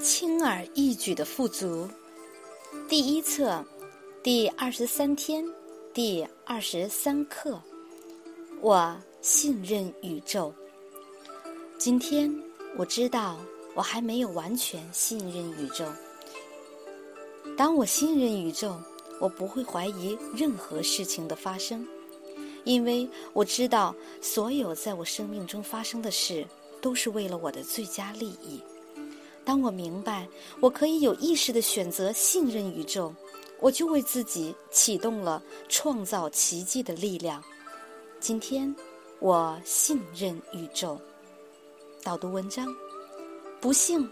轻而易举的富足，第一册，第二十三天，第二十三课。我信任宇宙。今天我知道我还没有完全信任宇宙。当我信任宇宙，我不会怀疑任何事情的发生，因为我知道所有在我生命中发生的事都是为了我的最佳利益。当我明白我可以有意识的选择信任宇宙，我就为自己启动了创造奇迹的力量。今天，我信任宇宙。导读文章：不幸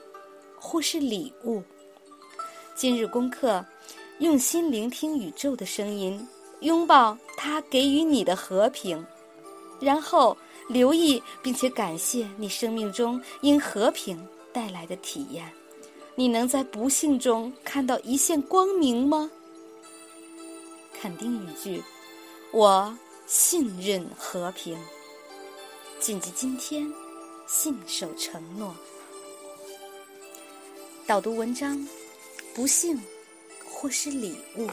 或是礼物。今日功课：用心聆听宇宙的声音，拥抱它给予你的和平，然后留意并且感谢你生命中因和平。带来的体验，你能在不幸中看到一线光明吗？肯定语句：我信任和平。谨记今天，信守承诺。导读文章：不幸或是礼物，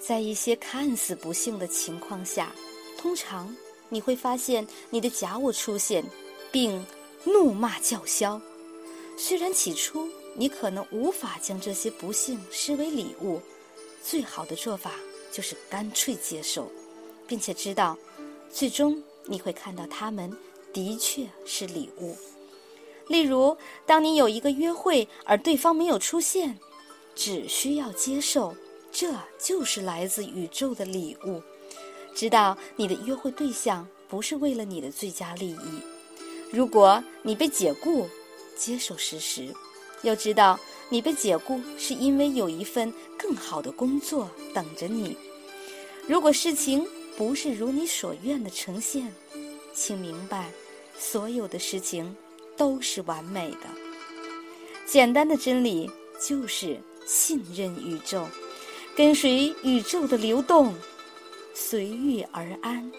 在一些看似不幸的情况下，通常你会发现你的假我出现，并。怒骂叫嚣，虽然起初你可能无法将这些不幸视为礼物，最好的做法就是干脆接受，并且知道，最终你会看到他们的确是礼物。例如，当你有一个约会而对方没有出现，只需要接受，这就是来自宇宙的礼物。知道你的约会对象不是为了你的最佳利益。如果你被解雇，接受事实，要知道你被解雇是因为有一份更好的工作等着你。如果事情不是如你所愿的呈现，请明白，所有的事情都是完美的。简单的真理就是信任宇宙，跟随宇宙的流动，随遇而安。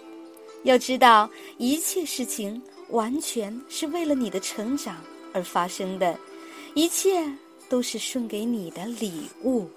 要知道一切事情。完全是为了你的成长而发生的，一切都是送给你的礼物。